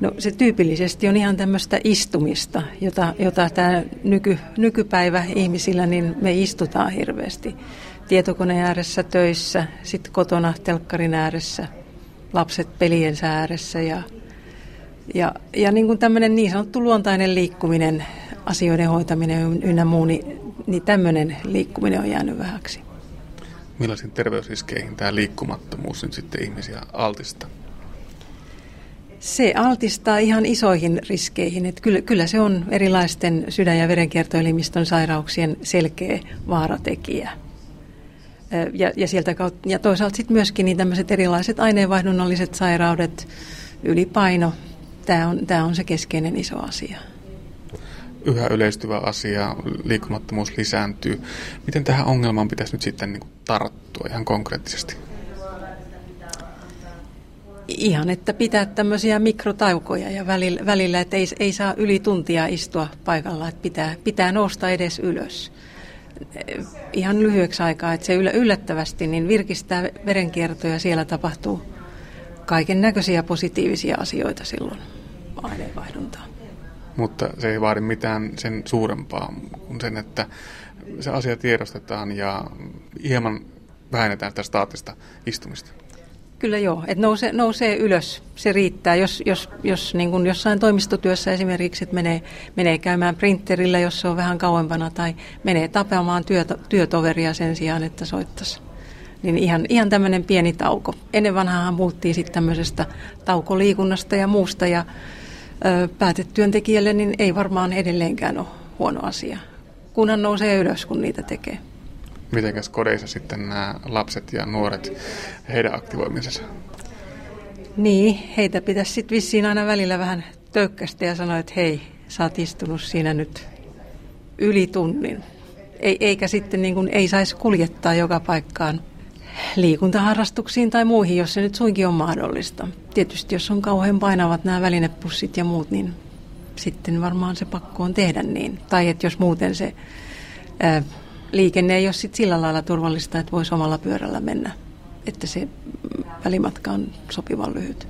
No se tyypillisesti on ihan tämmöistä istumista, jota, jota tämä nyky, nykypäivä ihmisillä, niin me istutaan hirveästi. Tietokoneen ääressä töissä, sitten kotona telkkarin ääressä, lapset pelien ääressä ja, ja, ja niin kuin tämmöinen niin sanottu luontainen liikkuminen, asioiden hoitaminen ynnä muu, niin, niin tämmöinen liikkuminen on jäänyt vähäksi. Millaisiin terveysriskeihin tämä liikkumattomuus nyt sitten ihmisiä altistaa? Se altistaa ihan isoihin riskeihin. Että kyllä, kyllä se on erilaisten sydän- ja verenkiertoelimistön sairauksien selkeä vaaratekijä. Ja, ja, sieltä kautta, ja toisaalta sitten myöskin niin tämmöiset erilaiset aineenvaihdunnalliset sairaudet, ylipaino, tämä on, tämä on se keskeinen iso asia. Yhä yleistyvä asia, liikkumattomuus lisääntyy. Miten tähän ongelmaan pitäisi nyt sitten niin tarttua ihan konkreettisesti? Ihan, että pitää tämmöisiä mikrotaukoja ja välillä, välillä että ei, ei saa yli tuntia istua paikalla, että pitää, pitää nousta edes ylös. Ihan lyhyeksi aikaa, että se yllättävästi niin virkistää verenkiertoja, siellä tapahtuu kaiken näköisiä positiivisia asioita silloin aineenvaihduntaa. Mutta se ei vaadi mitään sen suurempaa kuin sen, että se asia tiedostetaan ja hieman vähennetään sitä staattista istumista. Kyllä joo, että nousee, nousee ylös, se riittää. Jos, jos, jos niin kuin jossain toimistotyössä esimerkiksi, että menee, menee käymään printerillä, jos se on vähän kauempana, tai menee tapamaan työto, työtoveria sen sijaan, että soittaisi. Niin ihan, ihan tämmöinen pieni tauko. Ennen vanhaa muuttiin sitten tämmöisestä taukoliikunnasta ja muusta, ja ö, päätetyöntekijälle niin ei varmaan edelleenkään ole huono asia, kunhan nousee ylös, kun niitä tekee mitenkäs kodeissa sitten nämä lapset ja nuoret, heidän aktivoimisensa? Niin, heitä pitäisi sitten vissiin aina välillä vähän tökkästä ja sanoa, että hei, sä oot istunut siinä nyt yli tunnin. Ei, eikä sitten niin kuin, ei saisi kuljettaa joka paikkaan liikuntaharrastuksiin tai muihin, jos se nyt suinkin on mahdollista. Tietysti jos on kauhean painavat nämä välinepussit ja muut, niin sitten varmaan se pakko on tehdä niin. Tai että jos muuten se ää, liikenne ei ole sit sillä lailla turvallista, että voisi omalla pyörällä mennä, että se välimatka on sopivan lyhyt.